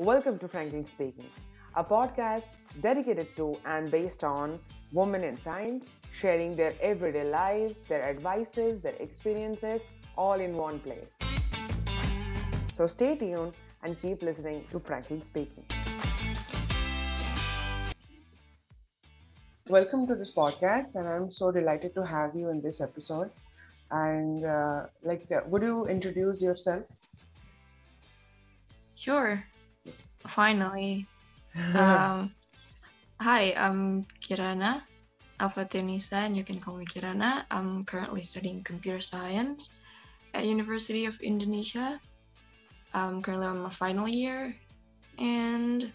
Welcome to Franklin Speaking, a podcast dedicated to and based on women in science, sharing their everyday lives, their advices, their experiences, all in one place. So stay tuned and keep listening to Franklin Speaking. Welcome to this podcast, and I'm so delighted to have you in this episode. And uh, like, uh, would you introduce yourself? Sure. Finally. um, hi, I'm Kirana Alfatinisa, and you can call me Kirana. I'm currently studying computer science at University of Indonesia. I'm currently on my final year, and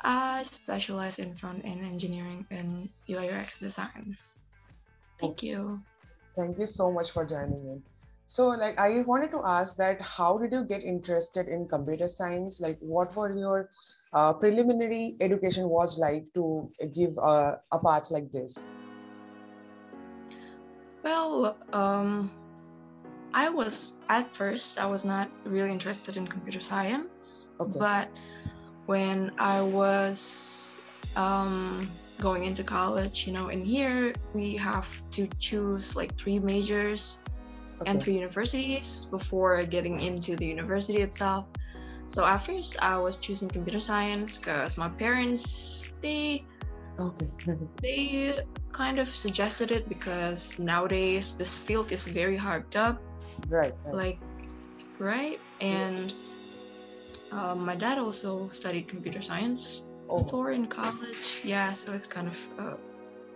I specialize in front end engineering and UI UX design. Thank you. Thank you so much for joining in. So, like, I wanted to ask that how did you get interested in computer science? Like, what were your uh, preliminary education was like to give a, a path like this? Well, um, I was at first I was not really interested in computer science, okay. but when I was um, going into college, you know, in here we have to choose like three majors okay. and three universities before getting into the university itself. So at first I was choosing computer science because my parents they okay they kind of suggested it because nowadays this field is very hyped up. Right. right. Like right and um, my dad also studied computer science oh. before in college. Yeah, so it's kind of, uh,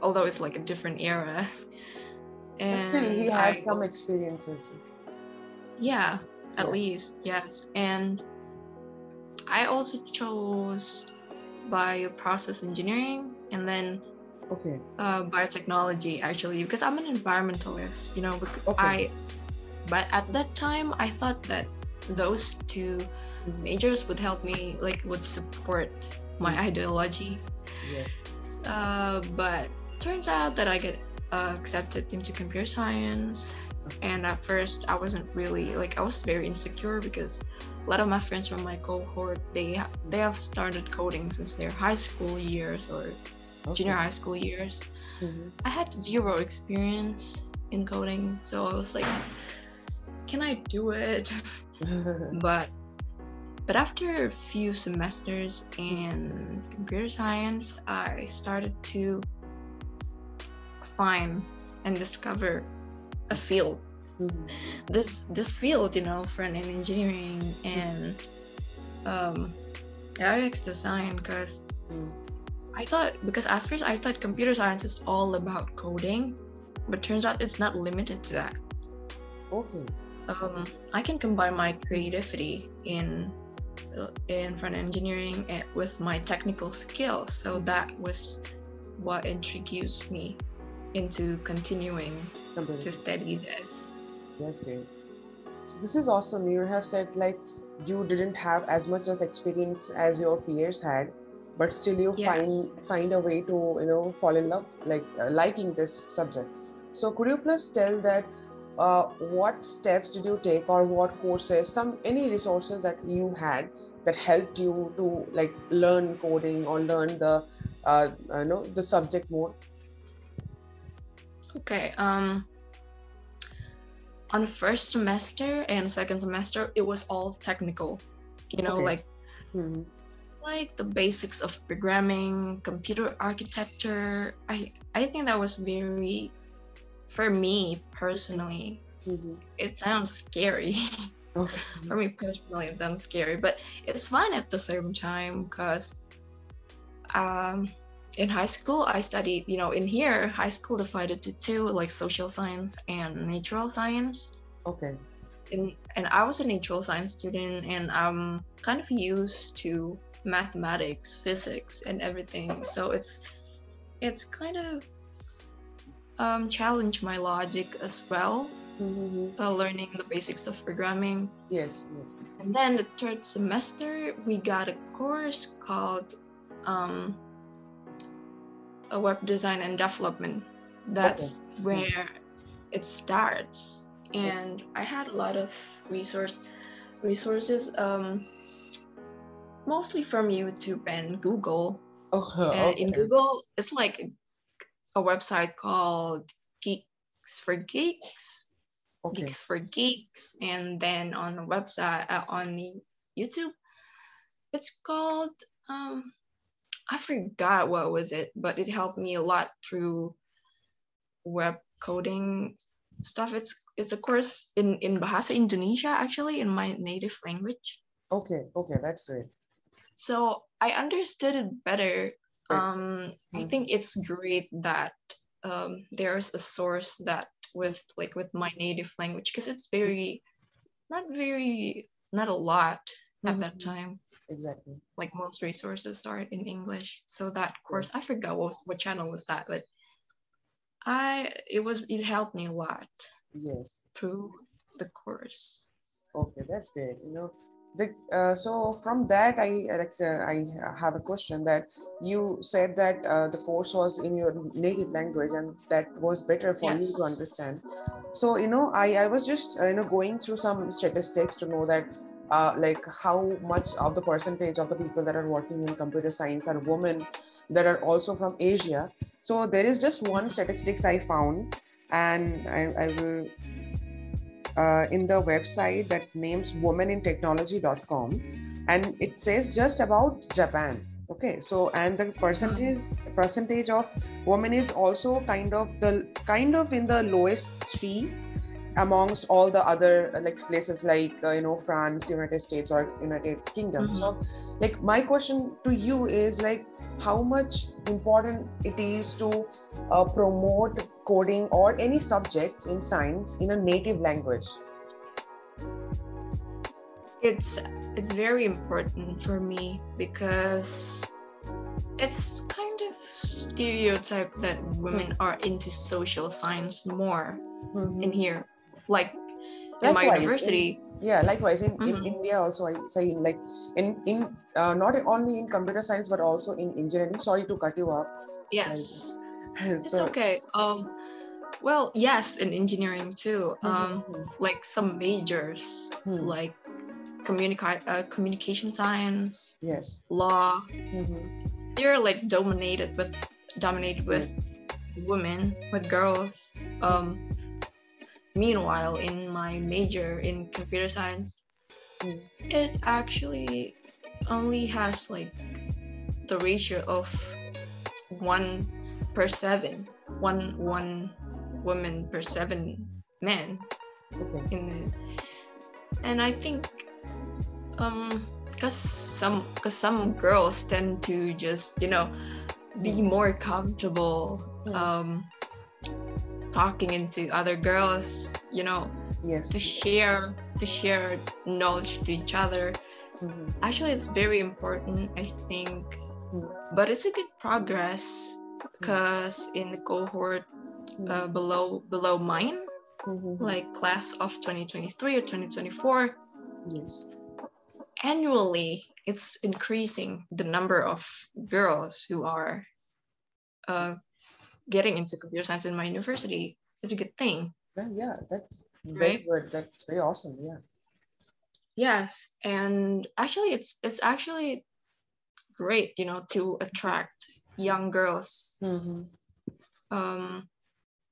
although it's like a different era. and still, he had I, some experiences. Yeah, at yeah. least yes. And I also chose bioprocess engineering and then okay uh, biotechnology actually because i'm an environmentalist you know okay. i but at that time i thought that those two majors would help me like would support my mm. ideology yes. uh, but turns out that i get uh, accepted into computer science and at first i wasn't really like i was very insecure because a lot of my friends from my cohort they they have started coding since their high school years or okay. junior high school years mm-hmm. i had zero experience in coding so i was like can i do it but but after a few semesters in computer science, I started to find and discover a field. Mm-hmm. This this field, you know, front end engineering and um, UX design, because mm. I thought because at first I thought computer science is all about coding, but turns out it's not limited to that. Okay um, I can combine my creativity in uh, in front end engineering with my technical skills. So that was what introduced me into continuing to study this. That's great. So this is awesome. You have said like you didn't have as much as experience as your peers had, but still you yes. find find a way to you know fall in love, like uh, liking this subject. So could you please tell that uh, what steps did you take or what courses some any resources that you had that helped you to like learn coding or learn the uh, you know the subject more okay um on the first semester and second semester it was all technical you know okay. like mm-hmm. like the basics of programming computer architecture i i think that was very for me personally, mm-hmm. it sounds scary. Okay. for me personally, it sounds scary, but it's fun at the same time because um, in high school, I studied, you know, in here, high school divided to two, like social science and natural science. Okay. And, and I was a natural science student, and I'm kind of used to mathematics, physics, and everything. So it's it's kind of um, challenge my logic as well. Mm-hmm. Uh, learning the basics of programming. Yes, yes. And then the third semester, we got a course called um, a web design and development. That's okay. where it starts. And I had a lot of resource resources. Um, mostly from youtube and google oh, and okay. in google it's like a website called geeks for geeks okay. geeks for geeks and then on the website uh, on the youtube it's called um i forgot what was it but it helped me a lot through web coding stuff. It's it's a course in in bahasa indonesia actually in my native language. Okay okay that's great. So i understood it better. Um i mm-hmm. think it's great that um there's a source that with like with my native language because it's very not very not a lot at mm-hmm. that time exactly. like most resources are in english. So that course i forgot what, was, what channel was that but i it was it helped me a lot yes. through the course. Okay that's great you know the, uh, so from that i like uh, i have a question that you said that uh, the course was in your native language and that was better for yes. you to understand. So you know i i was just uh, you know going through some statistics to know that uh, like how much of the percentage of the people that are working in computer science are women that are also from asia. So there is just one statistics i found and i, I will uh, in the website that names womenintechnology.com and it says just about japan. Okay so and the percentage percentage of women is also kind of the kind of in the lowest three amongst all the other uh, like places like uh, you know france united states or united kingdom mm-hmm. so like my question to you is like how much important it is to uh, promote coding or any subjects in science in a native language it's it's very important for me because it's kind of stereotype that women are into social science more mm-hmm. in here like in my university in, yeah likewise in, mm-hmm. in india also i say like in in uh, not only in computer science but also in engineering sorry to cut you off yes like, it's okay um well yes in engineering too mm-hmm. um mm-hmm. like some majors mm-hmm. like communica- uh, communication science yes law mm-hmm. they're like dominated with dominated with yes. women with girls um Meanwhile, in my major in computer science, it actually only has like the ratio of one per seven, one one woman per seven men okay. in the, and I think um because some because some girls tend to just you know be more comfortable um talking into other girls you know yes to share to share knowledge to each other mm-hmm. actually it's very important i think mm-hmm. but it's a good progress because in the cohort uh, mm-hmm. below below mine mm-hmm. like class of 2023 or 2024 yes annually it's increasing the number of girls who are uh, getting into computer science in my university is a good thing. Yeah, yeah, that's right? very good. That's very awesome. Yeah. Yes, and actually, it's it's actually great, you know, to attract young girls mm-hmm. um,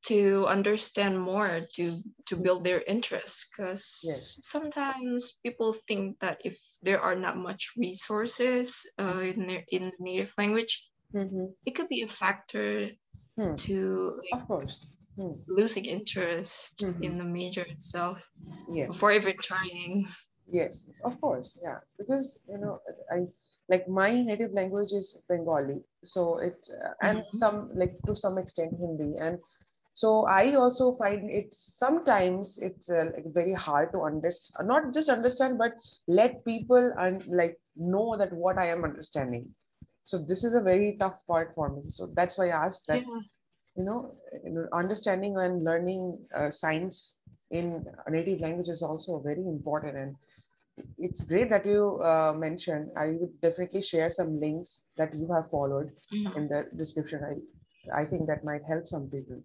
to understand more, to to build their interest. Because yes. sometimes people think that if there are not much resources uh, in their, in the native language, mm-hmm. it could be a factor hmm. to like, of course hmm. losing interest mm-hmm. in the major itself yes before even trying yes of course yeah because you know i like my native language is bengali so it uh, and mm-hmm. some like to some extent hindi and so i also find it's sometimes it's uh, like very hard to understand not just understand but let people and like know that what i am understanding so this is a very tough part for me so that's why i asked that yeah. you, know, understanding and learning uh, science in a native language is also very important and it's great that you uh, mentioned i would definitely share some links that you have followed mm-hmm. in the description i i think that might help some people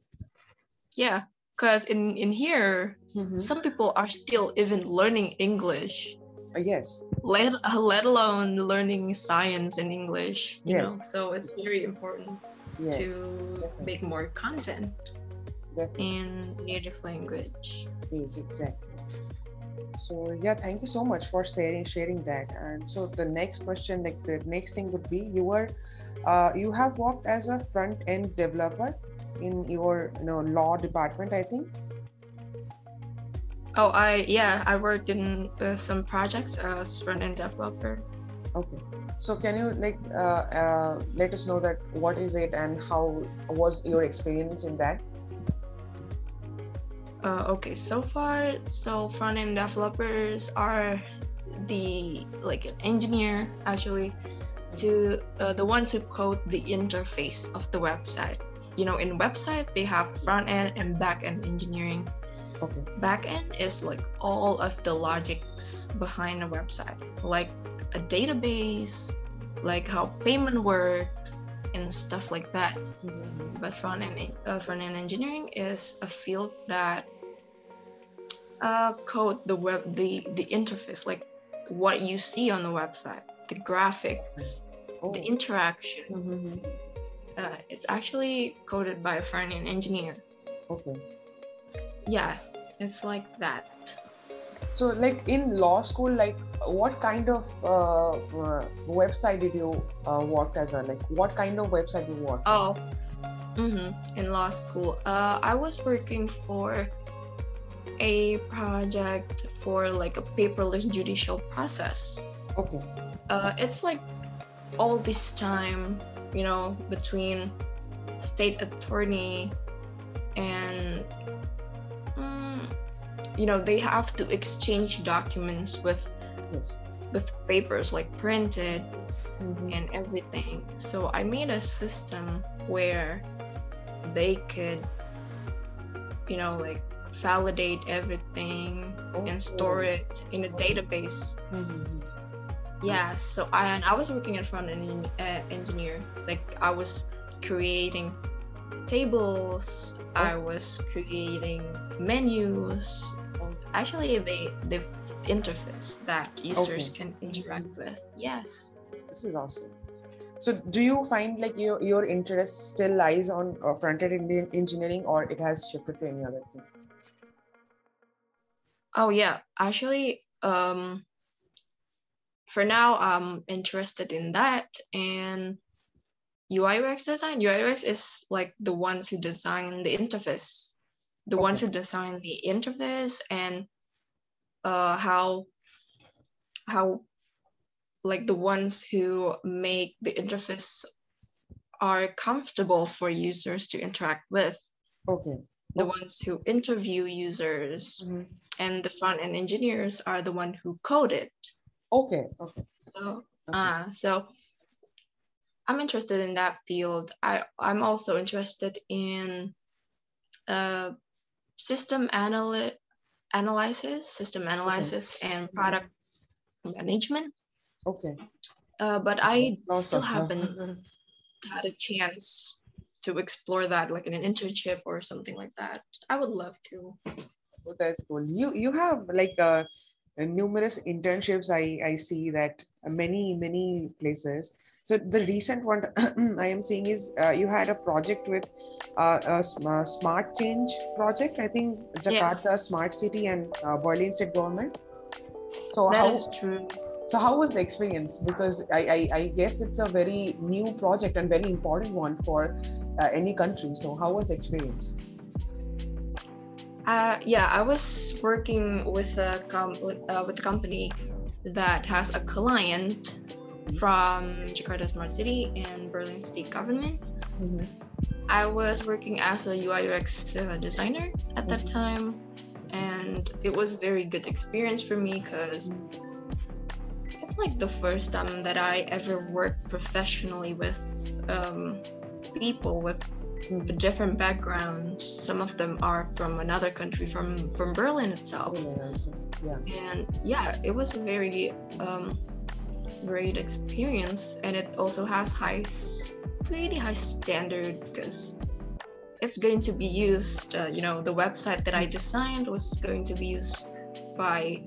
yeah because in in here mm-hmm. some people are still even learning english yes. Let uh, let alone learning science in English. You yes. know, so it's very important yes. to Definitely. make more content Definitely. in native language. Yes, exactly. So yeah, thank you so much for sharing sharing that. And so the next question, like the next thing would be, you were, uh, you have worked as a front end developer in your you know law department, I think. Oh, I yeah, I worked in uh, some projects as front end developer. Okay, so can you like uh, uh, let us know that what is it and how was your experience in that? Uh, okay, so far, so front end developers are the like an engineer actually to uh, the ones who code the interface of the website. You know, in website they have front end and back end engineering. Okay. Back end is like all of the logics behind a website, like a database, like how payment works, and stuff like that. Mm-hmm. But front end uh, front end engineering is a field that uh, code the web the the interface like what you see on the website, the graphics, oh. the interaction. Mm-hmm. Uh, it's actually coded by a front end engineer. Okay. Yeah, it's like that. So, like in law school, like what kind of uh, uh, website did you uh, work as a like? What kind of website you work? Oh, mm-hmm. in law school, uh, I was working for a project for like a paperless judicial process. Okay. Uh, it's like all this time, you know, between state attorney and you know they have to exchange documents with yes. with papers like printed mm-hmm. and everything so i made a system where they could you know like validate everything oh, and store it in a database mm-hmm. yeah so I, and i was working in front end uh, engineer like i was creating tables oh. i was creating menus actually the the interface that users okay. can interact with. Yes. This is awesome. So do you find like your your interest still lies on uh, front-end engineering or it has shifted to any other thing? Oh yeah. Actually um for now i'm interested in that and ui ux design. Ui ux is like the ones who design the interface the okay. ones who design the interface and uh, how how like the ones who make the interface are comfortable for users to interact with okay the ones who interview users mm-hmm. and the front end engineers are the one who code it okay okay so okay. uh so i'm interested in that field i i'm also interested in uh system analy- analysis, system analysis, okay. and product management. Okay. Uh, but I still haven't had a chance to explore that, like in an internship or something like that. I would love to. Oh, that's cool. You you have like uh, numerous internships. I I see that many many places so the recent one I am seeing is uh, you had a project with uh, a, a, smart change project. I think Jakarta yeah. Smart City and uh, Berlin State Government. So that how, is true. So how was the experience? Because I, I, I, guess it's a very new project and very important one for uh, any country. So how was the experience? Uh, yeah, I was working with a com- with, uh, with a company that has a client from Jakarta Smart City and Berlin State Government. Mm-hmm. I was working as a UI UX uh, designer at that mm-hmm. time, and it was a very good experience for me because it's like the first time that I ever worked professionally with um, people with. Different backgrounds. Some of them are from another country, from from Berlin itself. Yeah. And yeah, it was a very um, great experience and it also has high pretty high standard because it's going to be used uh, you know the website that i designed was going to be used by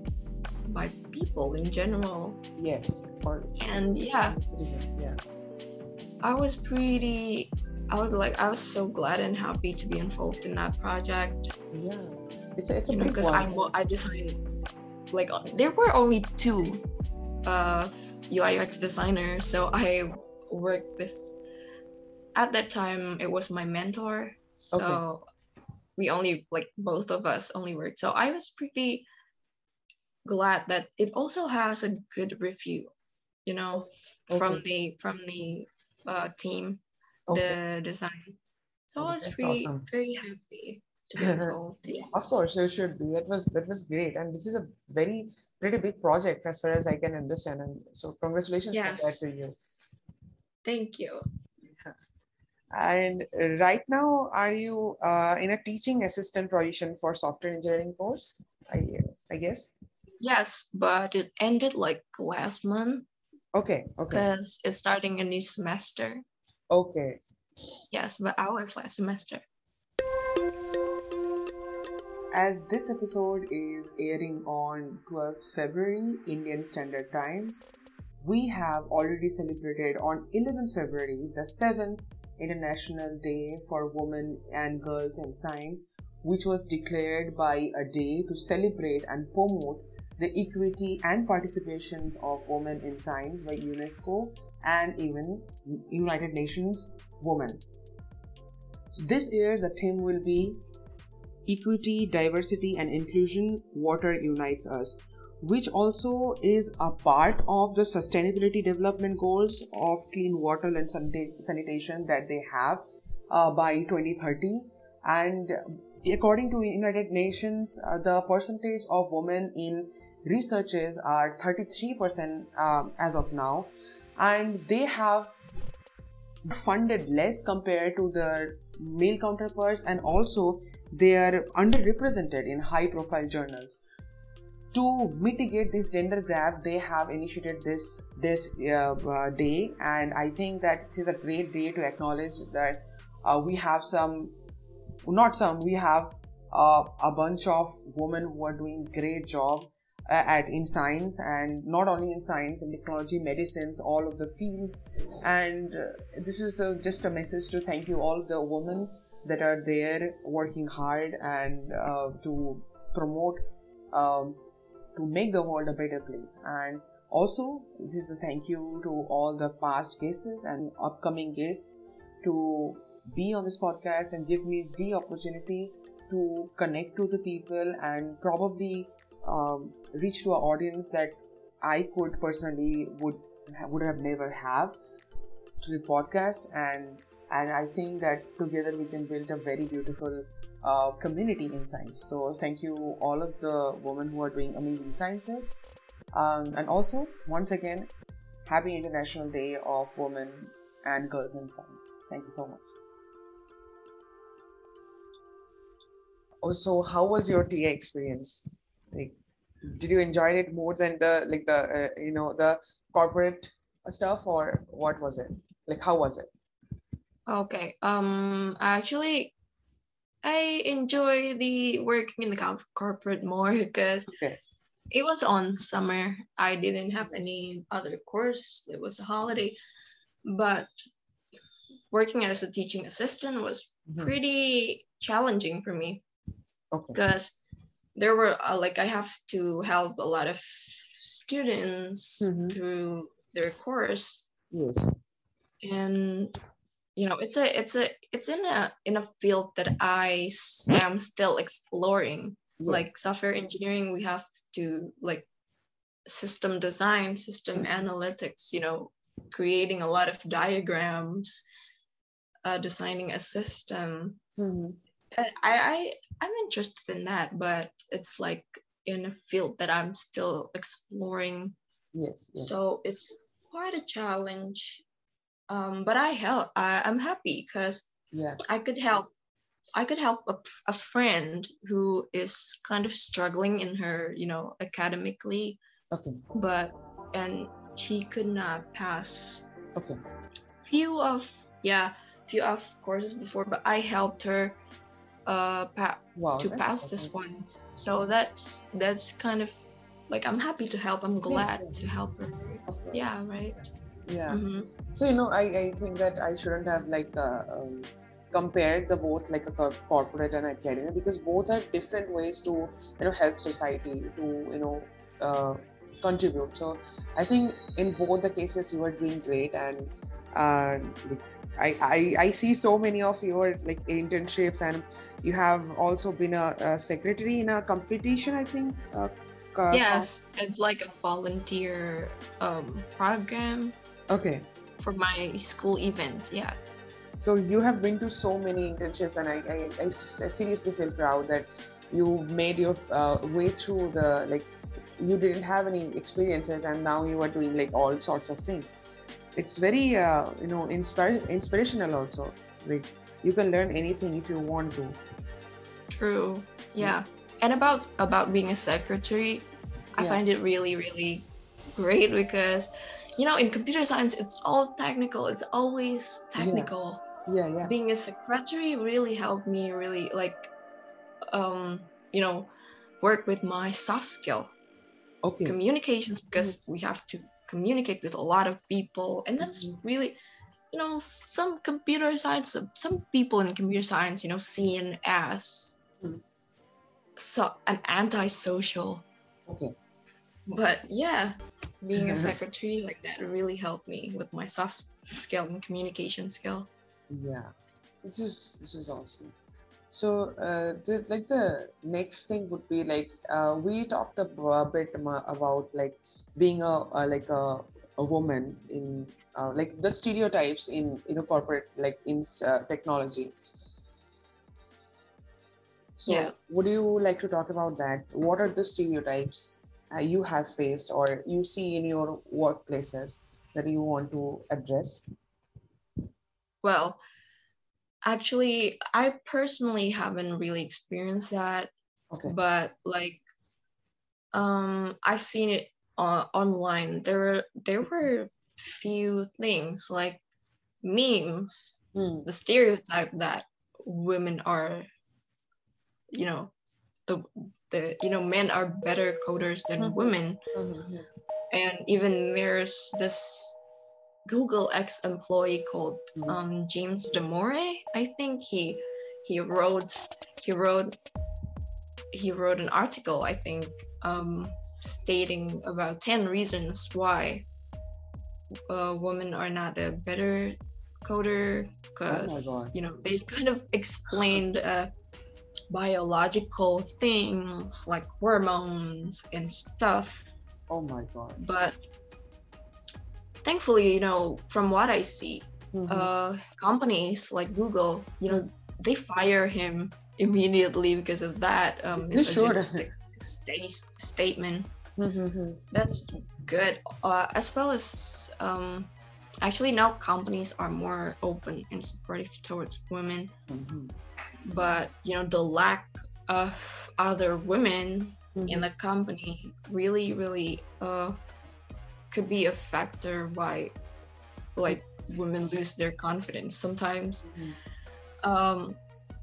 by people in general. Yes. Or and yeah. Yeah. I was pretty I was like I was so glad and happy to be involved in that project. Yeah. It's a, it's a you big because I I designed like there were only two uh UI UX designers so I worked with at that time it was my mentor so okay. we only like both of us only worked so I was pretty glad that it also has a good review you know okay. from the from the uh, team okay. the design so I was pretty awesome. very happy to be involved yes. of course there should be that was that was great and this is a very pretty big project as far as I can understand and so congratulations yes. to you thank you and right now, are you uh, in a teaching assistant position for software engineering course? I, I guess. Yes, but it ended like last month. Okay. Okay. Because it's starting a new semester. Okay. Yes, but I was last semester. As this episode is airing on 12th February Indian Standard Times, we have already celebrated on 11th February, the 7th International Day for Women and Girls in Science, which was declared by a day to celebrate and promote the equity and participations of women in science by UNESCO and even United Nations Women. So this year's the theme will be Equity, Diversity and Inclusion Water Unites Us which also is a part of the sustainability development goals of clean water and sanitation that they have uh, by 2030 and according to united nations uh, the percentage of women in researches are 33% um, as of now. And they have funded less compared to their male counterparts and also they are underrepresented in high profile journals. To mitigate this gender gap they have initiated this this uh, uh, day. And i think that this is a great day to acknowledge that uh, we have some not some we have uh, a bunch of women who are doing great job uh, at in science and not only in science and technology medicines all of the fields and uh, this is a, just a message to thank you all the women that are there working hard and to promote um, to make the world a better place. And also, this is a thank you to all the past guests and upcoming guests to be on this podcast and give me the opportunity to connect to the people and probably um, reach to an audience that I could personally would would have never have to the podcast and and I think that together we can build a very beautiful uh, community in science. So thank you all of the women who are doing amazing sciences. Um, and also, once again, happy International Day of Women and Girls in Science. Thank you so much. Also, how was your TA experience? Like, did you enjoy it more than the like the uh, you know the corporate stuff, or what was it? Like, how was it? Okay. Um. Actually, I enjoy the working in the corporate more because okay. it was on summer. I didn't have any other course. It was a holiday, but working as a teaching assistant was mm-hmm. pretty challenging for me okay. because there were uh, like I have to help a lot of students mm-hmm. through their course. Yes. And you know it's a it's a it's in a in a field that i am still exploring yeah. like software engineering we have to like system design system analytics you know creating a lot of diagrams uh, designing a system mm-hmm. I, I i'm interested in that but it's like in a field that i'm still exploring yes, yes. so it's quite a challenge um, but I help. I, I'm happy because yeah. I could help. I could help a, a friend who is kind of struggling in her, you know, academically. Okay. But and she could not pass. Okay. Few of yeah, few of courses before, but I helped her uh pa- wow, to pass this one. So that's that's kind of like i'm happy to help. I'm glad to help her. Yeah right? Yeah. Mm-hmm. so you know I, I think that i shouldn't have like uh, um, compared the both like a corporate and academia because both are different ways to you know help society to you know uh, contribute. So i think in both the cases you are doing great and uh, I, I, I see so many of your like internships and you have also been a, a secretary in a competition i think uh, yes it's like a volunteer um, program okay. for my school event yeah. So you have been to so many internships and i, I, I seriously feel proud that you made your uh, way through the like you didn't have any experiences and now you are doing like all sorts of things it's very uh, you know inspir- inspirational also. Like you can learn anything if you want to. True. Yeah. And about about being a secretary i yeah. find it really really great because you know in computer science it's all technical. It's always technical. Yeah. Yeah, yeah. being a secretary really helped me really like um you know work with my soft skill. Okay. Communications because mm-hmm. we have to communicate with a lot of people and that's mm-hmm. really you know some computer science some people in computer science you know seen as mm-hmm. so an antisocial. Okay. But yeah being a secretary like that really helped me with my soft skill and communication skill. Yeah. This is this is awesome so uh, the, like the next thing would be like uh, we talked a, a bit about like being a, a like a, a woman in uh, like the stereotypes in you know corporate like in uh, technology. So yeah. would you like to talk about that? What are the stereotypes uh, you have faced or you see in your workplaces that you want to address? Well actually i personally haven't really experienced that okay. but like um i've seen it uh, online there were there were few things like memes mm. the stereotype that women are you know the the you know men are better coders than mm-hmm. women mm-hmm. and even there's this google ex employee called mm-hmm. um, james Damore. i think he he wrote he wrote he wrote an article i think um, stating about 10 reasons why uh, women are not a better coder because oh you know they kind of explained uh, biological things like hormones and stuff oh my god but thankfully you know from what i see mm-hmm. uh, companies like google you know they fire him immediately because of that um, misogynistic st- statement. Mm-hmm. That's good. Uh, as well as um, actually now companies are more open and supportive towards women. Mm-hmm. But you know the lack of other women mm-hmm. in the company really, really uh, could be a factor why like women lose their confidence sometimes. Mm-hmm. Um,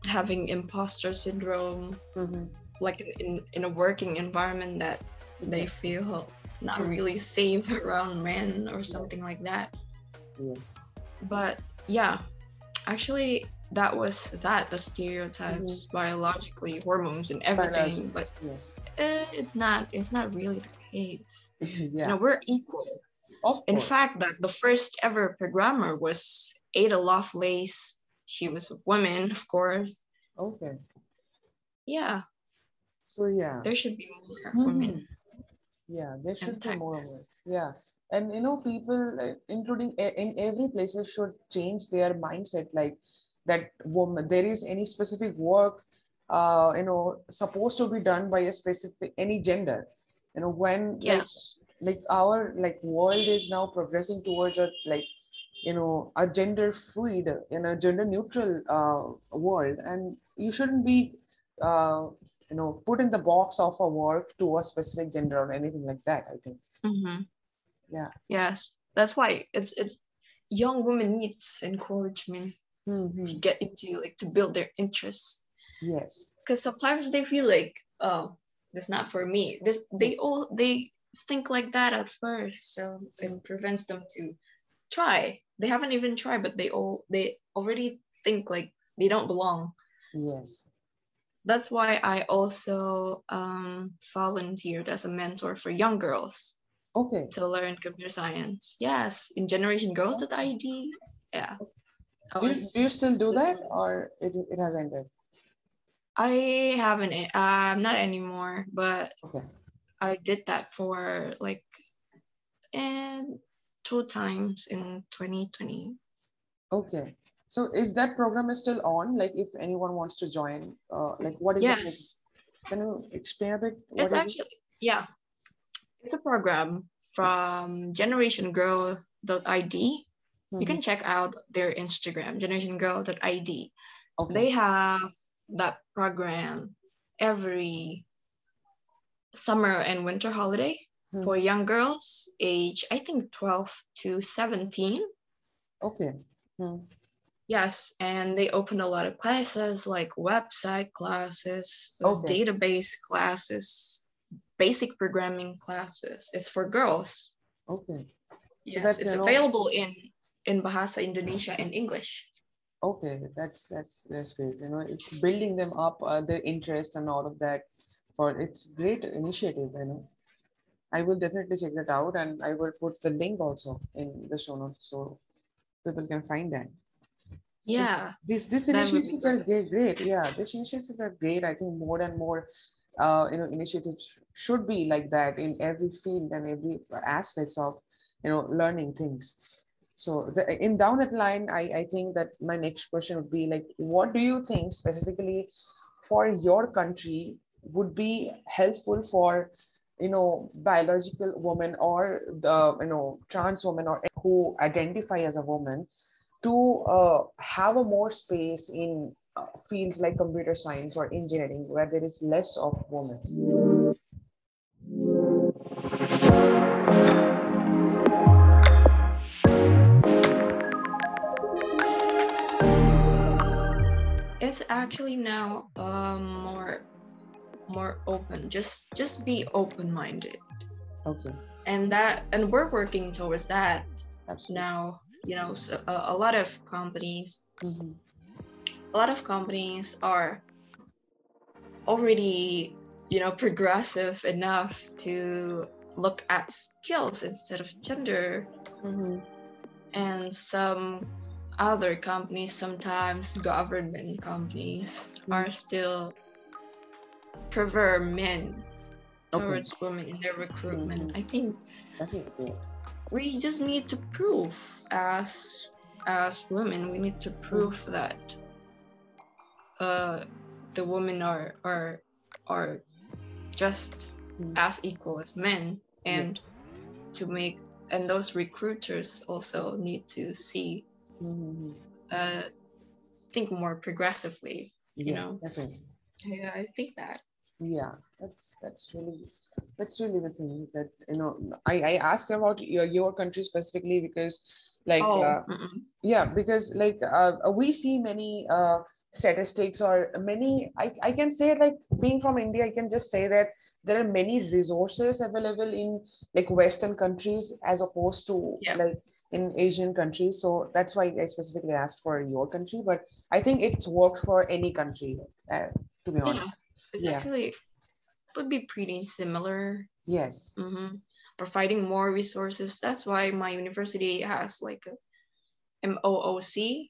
having imposter syndrome mm-hmm like in, in a working environment that they feel not really safe around men or something like that. Yes. But yeah, actually that was that the stereotypes mm-hmm. biologically hormones and everything but yes. Eh, it's not it's not really the case yeah. know we're equal in fact that the first ever programmer was ada lovelace she was a woman of course okay yeah so yeah, there should be more mm-hmm. women. Yeah, there should be more women. Yeah, and you know, people, including in every places, should change their mindset. Like that woman, there is any specific work, uh, you know, supposed to be done by a specific any gender. You know, when yes. like like our like world is now progressing towards a like you know a gender fluid in a gender neutral uh, world and you shouldn't be uh, you know put in the box of a work to a specific gender or anything like that i think mm-hmm. yeah yes that's why it's it's young women needs encouragement mm-hmm. to get into like to build their interests yes because sometimes they feel like oh this not for me. This they all they think like that at first so it prevents them to try. They haven't even tried but they all they already think like they don't belong. Yes. That's why i also um, volunteered as a mentor for young girls okay. to learn computer science. Yes in generation Girls girls.id yeah. Do you, do you still do that or it, it has ended I haven't. I'm uh, not anymore, but okay. I did that for like, and two times in 2020. Okay. So is that program is still on? Like, if anyone wants to join, uh, like, what is yes. it? Can you explain a bit? It's actually it? yeah, it's a program from Generation Girl.id. Mm-hmm. You can check out their Instagram, Generation Girl.id. Okay. They have that program every summer and winter holiday mm. for young girls age i think 12 to 17 okay. Mm. yes and they open a lot of classes like website classes okay. database classes basic programming classes. It's for girls. Okay. Yes so it's available in in bahasa indonesia and english okay that's that's that's great. You know it's building them up uh, their interest and all of that for it's great initiative you know. I will definitely check that out and i will put the link also in the show notes so people can find that. Yeah. This this initiatives are great, great yeah these initiatives are great. I think more and more uh, you know initiatives should be like that in every field and every aspects of you know learning things so the, in down that line, I, I think that my next question would be like, what do you think specifically for your country would be helpful for, you know, biological women or the, you know, trans women or who identify as a woman to uh, have a more space in uh, fields like computer science or engineering where there is less of women? Actually now um, more more open just just be open-minded okay and that and we're working towards that Absolutely. now you know so a, a lot of companies mm-hmm. a lot of companies are already you know progressive enough to look at skills instead of gender mm-hmm. and some other companies, sometimes government companies, mm. are still prefer men towards women in their recruitment. Mm-hmm. I think we just need to prove as as women, we need to prove mm. that uh, the women are are are just mm. as equal as men, and yeah. to make and those recruiters also need to see mm-hmm. uh, think more progressively. You yeah, know, definitely. Yeah, I think that. Yeah, that's that's really that's really the thing that you know. I I asked about your your country specifically because like oh, uh, yeah because like uh, we see many uh, statistics or many I, I can say like being from india i can just say that there are many resources available in like western countries as opposed to yeah. like in Asian countries. So that's why I specifically asked for your country, but I think it's worked for any country, uh, to be honest. Yeah, it's yeah. actually would be pretty similar. Yes. Mm-hmm. Providing more resources. That's why my university has like a MOOC,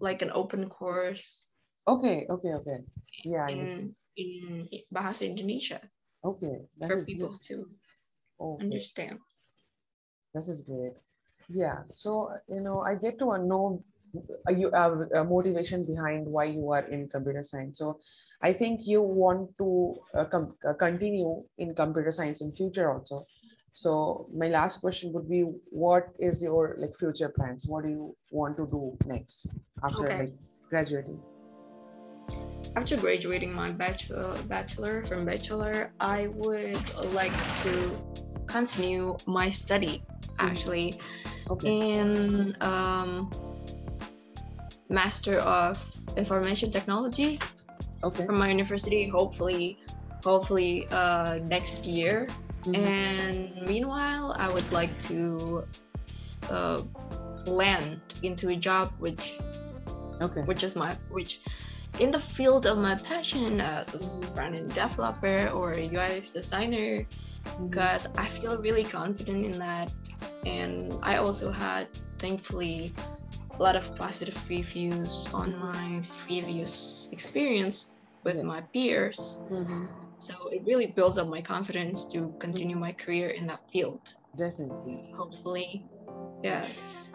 like an open course. Okay, okay, okay. Yeah. In, in Bahasa Indonesia. Okay. for people to okay. understand. This is great yeah so you know i get to know uh, you have a motivation behind why you are in computer science. So i think you want to uh, com- uh, continue in computer science in future also. So my last question would be what is your like future plans? What do you want to do next after okay. like graduating? After graduating my bachelor bachelor from bachelor i would like to continue my study actually okay. in um, Master of Information Technology okay. from my university. Hopefully, hopefully uh, next year. Mm-hmm. And meanwhile, I would like to uh, land into a job which okay which is my which in the field of my passion as a front-end developer or UX designer because mm-hmm. I feel really confident in that. And I also had thankfully a lot of positive reviews on my previous experience with my peers. Mm-hmm. so it really builds up my confidence to continue my career in that field. Definitely. Hopefully yes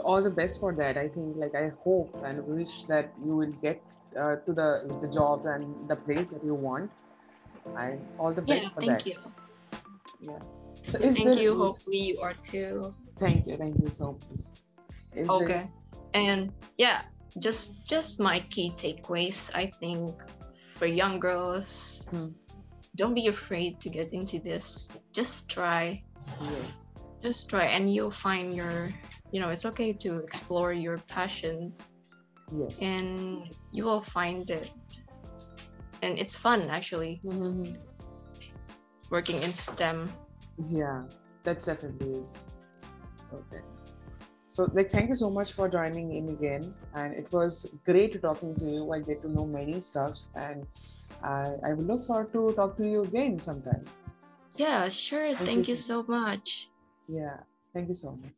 all the best for that. I think, like, I hope and wish that you will get uh, to the the job and the place that you want. And all the best yeah, for thank that. Thank you. Yeah. So thank you. Hopefully, you are too. Thank you. Thank you so much. Is okay. And yeah, just just my key takeaways. I think for young girls, hmm. don't be afraid to get into this. Just try. Yes. Just try, and you'll find your you know it's okay to explore your passion yes. and you will find it. And it's fun actually mm-hmm. working in stem. Yeah that definitely is. Okay. So like thank you so much for joining in again and it was great talking to you. I get to know many stuff and i i will look forward to talk to you again sometime. Yeah sure. Thank, thank you. you so much. Yeah thank you so much